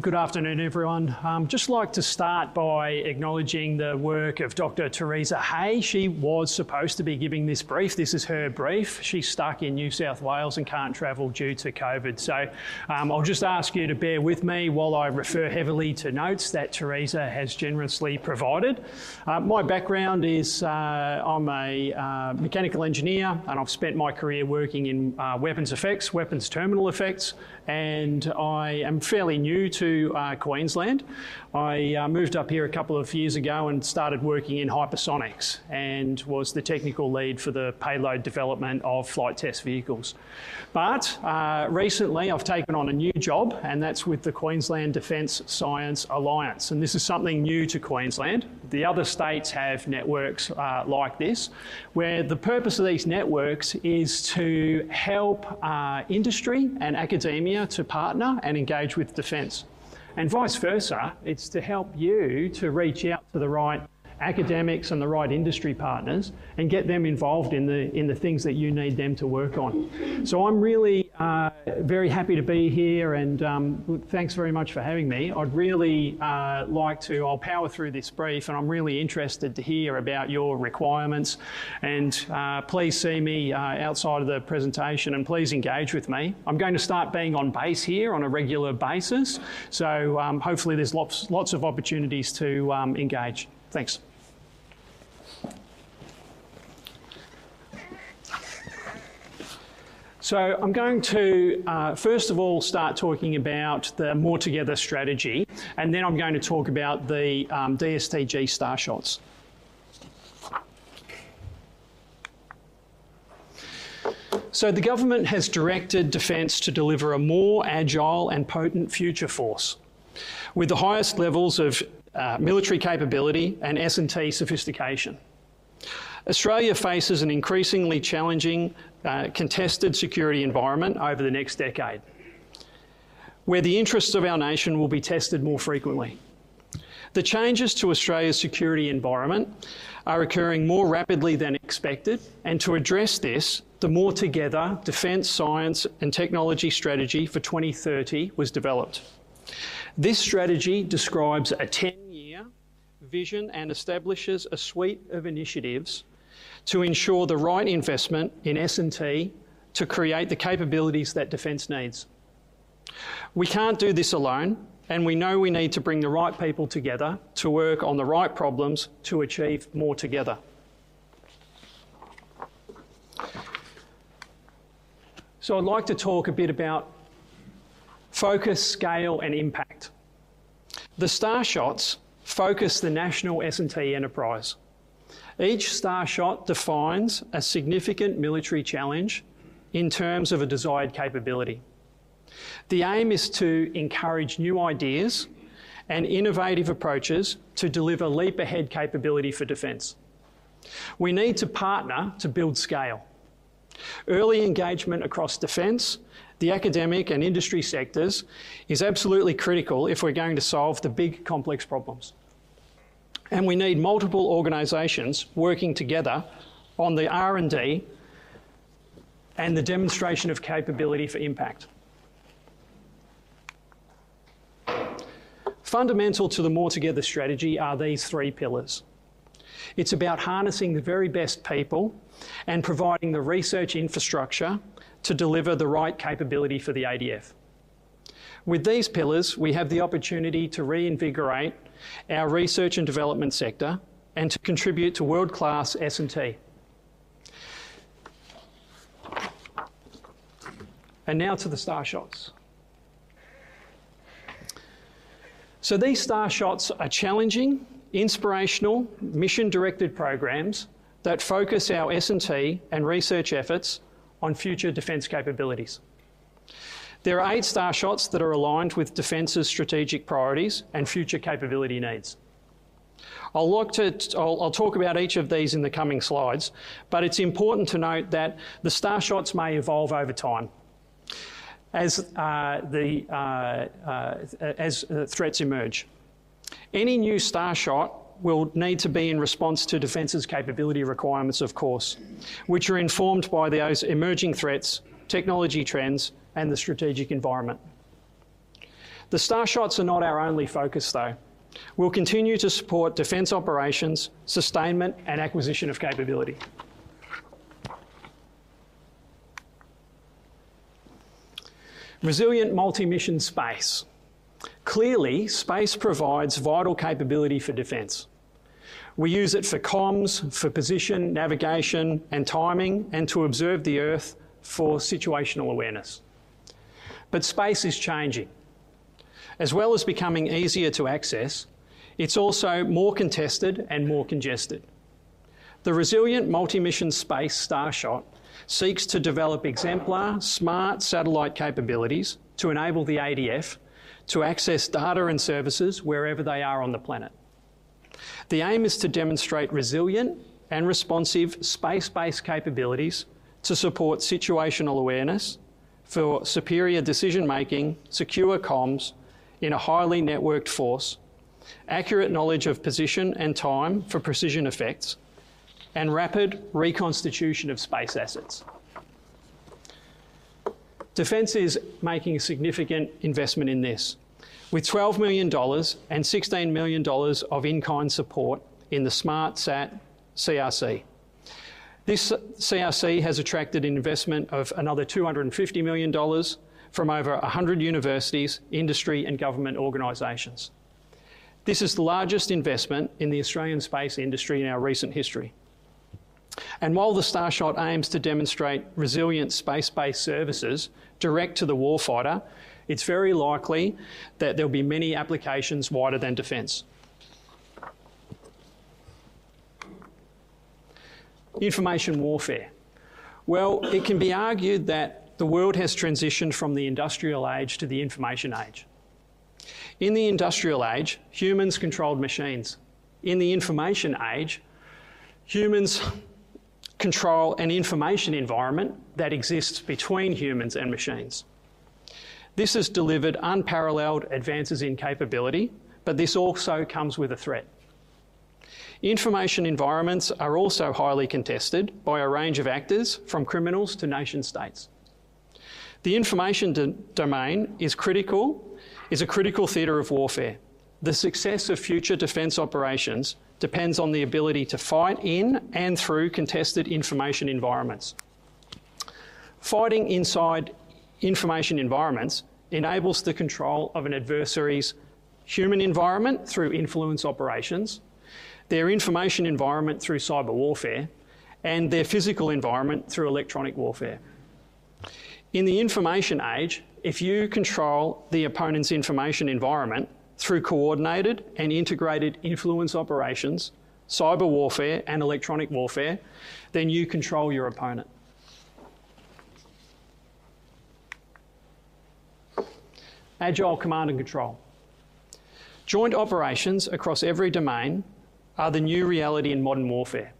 Good afternoon, everyone. Um, just like to start by acknowledging the work of Dr. Theresa Hay. She was supposed to be giving this brief. This is her brief. She's stuck in New South Wales and can't travel due to COVID. So um, I'll just ask you to bear with me while I refer heavily to notes that Theresa has generously provided. Uh, my background is uh, I'm a uh, mechanical engineer and I've spent my career working in uh, weapons effects, weapons terminal effects, and I am fairly new to uh, Queensland. I uh, moved up here a couple of years ago and started working in hypersonics and was the technical lead for the payload development of flight test vehicles. But uh, recently I've taken on a new job and that's with the Queensland Defence Science Alliance. And this is something new to Queensland. The other states have networks uh, like this, where the purpose of these networks is to help uh, industry and academia to partner and engage with defence. And vice versa, it's to help you to reach out to the right academics and the right industry partners and get them involved in the, in the things that you need them to work on. So I'm really uh, very happy to be here and um, thanks very much for having me. I'd really uh, like to, I'll power through this brief and I'm really interested to hear about your requirements and uh, please see me uh, outside of the presentation and please engage with me. I'm going to start being on base here on a regular basis so um, hopefully there's lots, lots of opportunities to um, engage. Thanks. So I'm going to uh, first of all start talking about the More Together strategy, and then I'm going to talk about the um, DSTG Starshots. So the government has directed Defence to deliver a more agile and potent future force with the highest levels of uh, military capability and S&T sophistication. Australia faces an increasingly challenging, uh, contested security environment over the next decade, where the interests of our nation will be tested more frequently. The changes to Australia's security environment are occurring more rapidly than expected, and to address this, the More Together Defence, Science and Technology Strategy for 2030 was developed. This strategy describes a 10 year vision and establishes a suite of initiatives to ensure the right investment in S&T to create the capabilities that defence needs. We can't do this alone, and we know we need to bring the right people together to work on the right problems to achieve more together. So I'd like to talk a bit about focus, scale and impact. The Starshots focus the national S&T enterprise. Each Starshot defines a significant military challenge in terms of a desired capability. The aim is to encourage new ideas and innovative approaches to deliver leap ahead capability for defence. We need to partner to build scale. Early engagement across defence, the academic and industry sectors is absolutely critical if we're going to solve the big complex problems. And we need multiple organisations working together on the R&D and the demonstration of capability for impact. Fundamental to the More Together strategy are these three pillars. It's about harnessing the very best people and providing the research infrastructure to deliver the right capability for the ADF. With these pillars, we have the opportunity to reinvigorate our research and development sector and to contribute to world-class S&T. And now to the Starshots. So these Starshots are challenging, inspirational, mission-directed programs that focus our S&T and research efforts on future defence capabilities. There are eight Starshots that are aligned with Defence's strategic priorities and future capability needs. I'll, look to, I'll, I'll, talk about each of these in the coming slides, but it's important to note that the Starshots may evolve over time as, uh, the, uh, uh, as threats emerge. Any new Starshot will need to be in response to Defence's capability requirements, of course, which are informed by those emerging threats, technology trends, and the strategic environment. The Starshots are not our only focus, though. We'll continue to support defence operations, sustainment, and acquisition of capability. Resilient multi-mission space. Clearly, space provides vital capability for defence. We use it for comms, for position, navigation, and timing, and to observe the Earth for situational awareness. But space is changing. As well as becoming easier to access, it's also more contested and more congested. The resilient multi-mission space Starshot seeks to develop exemplar, smart satellite capabilities to enable the ADF to access data and services wherever they are on the planet. The aim is to demonstrate resilient and responsive space-based capabilities to support situational awareness for superior decision making, secure comms in a highly networked force, accurate knowledge of position and time for precision effects, and rapid reconstitution of space assets. Defence is making a significant investment in this, with $12 million and $16 million of in kind support in the SmartSat CRC. This CRC has attracted an investment of another $250 million from over 100 universities, industry, and government organisations. This is the largest investment in the Australian space industry in our recent history. And while the Starshot aims to demonstrate resilient space based services direct to the warfighter, it's very likely that there'll be many applications wider than defence. Information warfare. Well, it can be argued that the world has transitioned from the industrial age to the information age. In the industrial age, humans controlled machines. In the information age, humans control an information environment that exists between humans and machines. This has delivered unparalleled advances in capability, but this also comes with a threat. Information environments are also highly contested by a range of actors, from criminals to nation states. The information do- domain is critical, is a critical theatre of warfare. The success of future defence operations depends on the ability to fight in and through contested information environments. Fighting inside information environments enables the control of an adversary's human environment through influence operations, their information environment through cyber warfare, and their physical environment through electronic warfare. In the information age, if you control the opponent's information environment through coordinated and integrated influence operations, cyber warfare, and electronic warfare, then you control your opponent. Agile command and control. Joint operations across every domain are the new reality in modern warfare.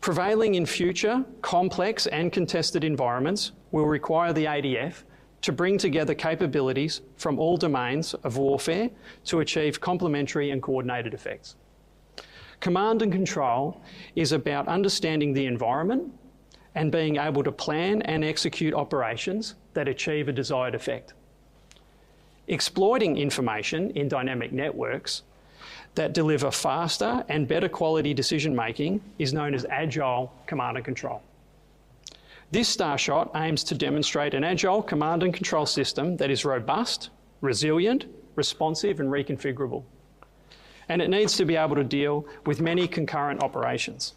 Prevailing in future complex and contested environments will require the ADF to bring together capabilities from all domains of warfare to achieve complementary and coordinated effects. Command and control is about understanding the environment and being able to plan and execute operations that achieve a desired effect. Exploiting information in dynamic networks that deliver faster and better quality decision making is known as agile command and control. This Starshot aims to demonstrate an agile command and control system that is robust, resilient, responsive, and reconfigurable. And it needs to be able to deal with many concurrent operations.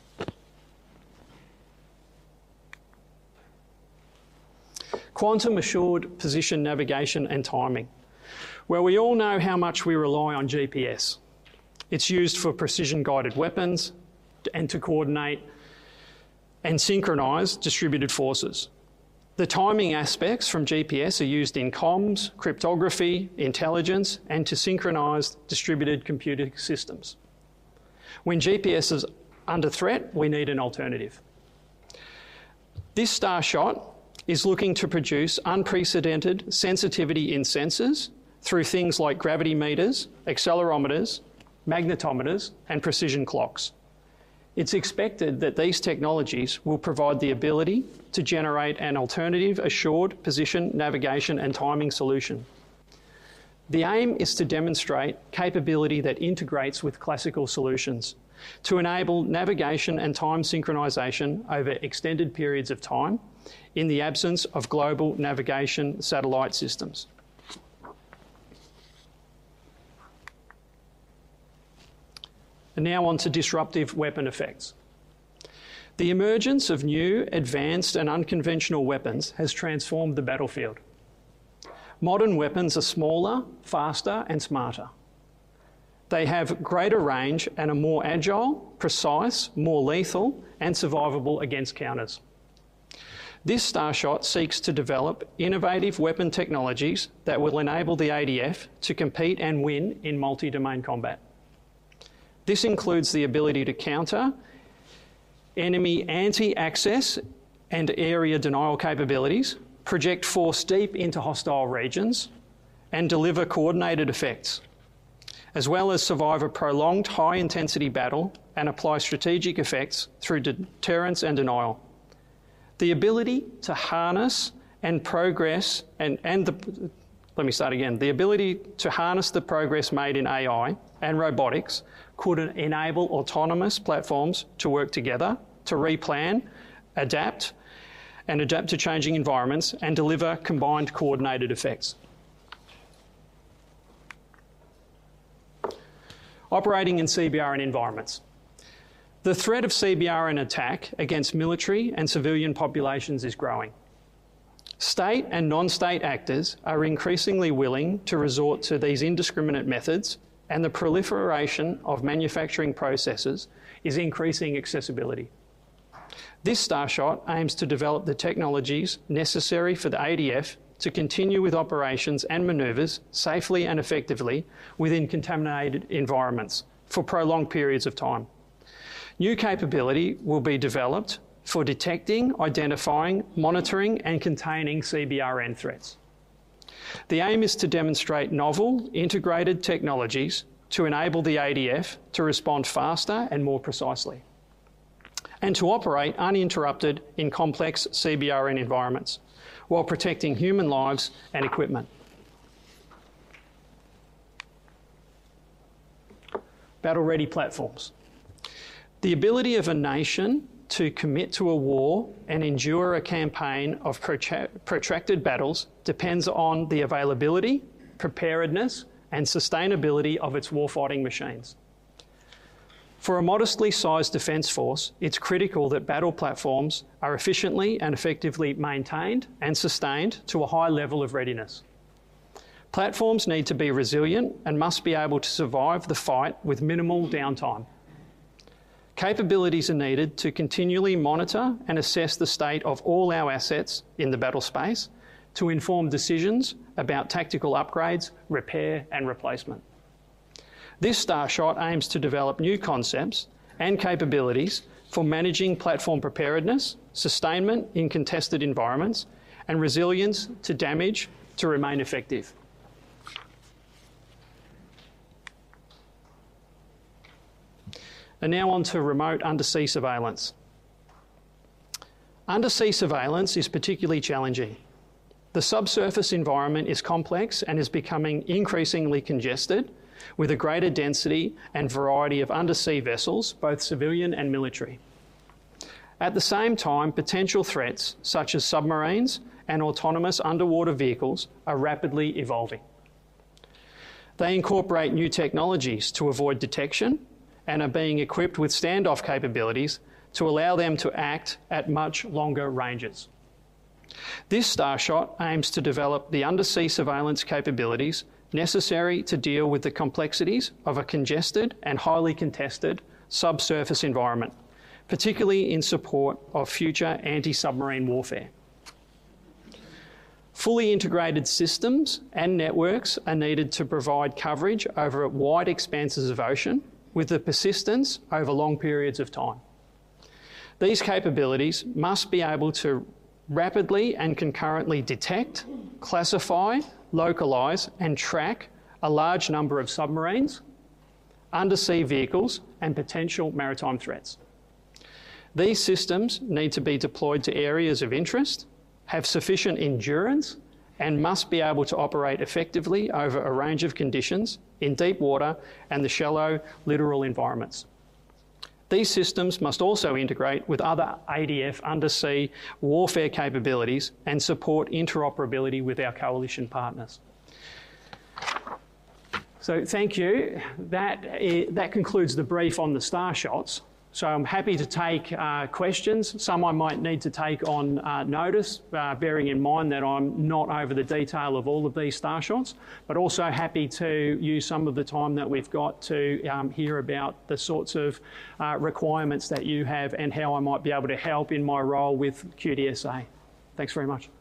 Quantum assured position navigation and timing. Well, we all know how much we rely on GPS. It's used for precision guided weapons and to coordinate and synchronise distributed forces. The timing aspects from GPS are used in comms, cryptography, intelligence, and to synchronise distributed computer systems. When GPS is under threat, we need an alternative. This Starshot is looking to produce unprecedented sensitivity in sensors through things like gravity meters, accelerometers, magnetometers, and precision clocks. It's expected that these technologies will provide the ability to generate an alternative assured position, navigation, and timing solution. The aim is to demonstrate capability that integrates with classical solutions to enable navigation and time synchronisation over extended periods of time in the absence of global navigation satellite systems. And now on to disruptive weapon effects. The emergence of new, advanced, and unconventional weapons has transformed the battlefield. Modern weapons are smaller, faster, and smarter. They have greater range and are more agile, precise, more lethal, and survivable against counters. This Starshot seeks to develop innovative weapon technologies that will enable the ADF to compete and win in multi domain combat. This includes the ability to counter enemy anti access and area denial capabilities, project force deep into hostile regions, and deliver coordinated effects, as well as survive a prolonged high intensity battle and apply strategic effects through deterrence and denial. The ability to harness and progress and, and the let me start again. The ability to harness the progress made in AI and robotics could enable autonomous platforms to work together, to replan, adapt, and adapt to changing environments and deliver combined coordinated effects. Operating in CBRN environments. The threat of CBRN attack against military and civilian populations is growing. State and non state actors are increasingly willing to resort to these indiscriminate methods, and the proliferation of manufacturing processes is increasing accessibility. This Starshot aims to develop the technologies necessary for the ADF to continue with operations and manoeuvres safely and effectively within contaminated environments for prolonged periods of time. New capability will be developed for detecting, identifying, monitoring, and containing CBRN threats. The aim is to demonstrate novel, integrated technologies to enable the ADF to respond faster and more precisely, and to operate uninterrupted in complex CBRN environments while protecting human lives and equipment. Battle ready platforms. The ability of a nation to commit to a war and endure a campaign of protracted battles depends on the availability, preparedness, and sustainability of its warfighting machines. For a modestly sized defence force, it's critical that battle platforms are efficiently and effectively maintained and sustained to a high level of readiness. Platforms need to be resilient and must be able to survive the fight with minimal downtime. Capabilities are needed to continually monitor and assess the state of all our assets in the battle space to inform decisions about tactical upgrades, repair, and replacement. This Starshot aims to develop new concepts and capabilities for managing platform preparedness, sustainment in contested environments, and resilience to damage to remain effective. And now on to remote undersea surveillance. Undersea surveillance is particularly challenging. The subsurface environment is complex and is becoming increasingly congested with a greater density and variety of undersea vessels, both civilian and military. At the same time, potential threats such as submarines and autonomous underwater vehicles are rapidly evolving. They incorporate new technologies to avoid detection and are being equipped with standoff capabilities to allow them to act at much longer ranges. This Starshot aims to develop the undersea surveillance capabilities necessary to deal with the complexities of a congested and highly contested subsurface environment, particularly in support of future anti submarine warfare. Fully integrated systems and networks are needed to provide coverage over wide expanses of ocean with the persistence over long periods of time. These capabilities must be able to rapidly and concurrently detect, classify, localise, and track a large number of submarines, undersea vehicles, and potential maritime threats. These systems need to be deployed to areas of interest, have sufficient endurance, and must be able to operate effectively over a range of conditions in deep water and the shallow littoral environments. These systems must also integrate with other ADF undersea warfare capabilities and support interoperability with our coalition partners. So thank you. That, eh, that concludes the brief on the star shots. So I'm happy to take uh, questions. Some I might need to take on uh, notice, uh, bearing in mind that I'm not over the detail of all of these star shots, but also happy to use some of the time that we've got to um, hear about the sorts of uh, requirements that you have and how I might be able to help in my role with QDSA. Thanks very much.